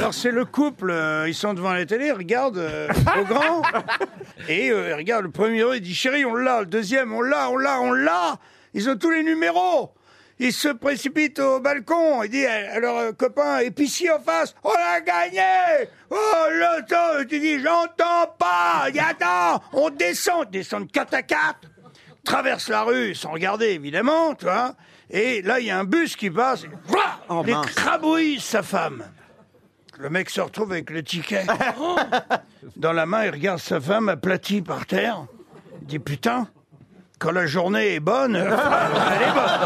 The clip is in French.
Alors c'est le couple, euh, ils sont devant la télé, ils regardent euh, au grand, et euh, ils regardent le premier il dit chérie, on l'a, le deuxième, on l'a, on l'a, on l'a, ils ont tous les numéros. Il se précipite au balcon, il dit à leur euh, copain épicier en face, on a gagné. Oh l'auto Tu dis, j'entends pas. Il dit, attends, on descend, descend de 4 à 4, traverse la rue sans regarder évidemment, tu vois, et là il y a un bus qui passe, Oh, il mince. écrabouille sa femme. Le mec se retrouve avec le ticket. Dans la main, il regarde sa femme aplatie par terre. Il dit Putain, quand la journée est bonne, elle est bonne.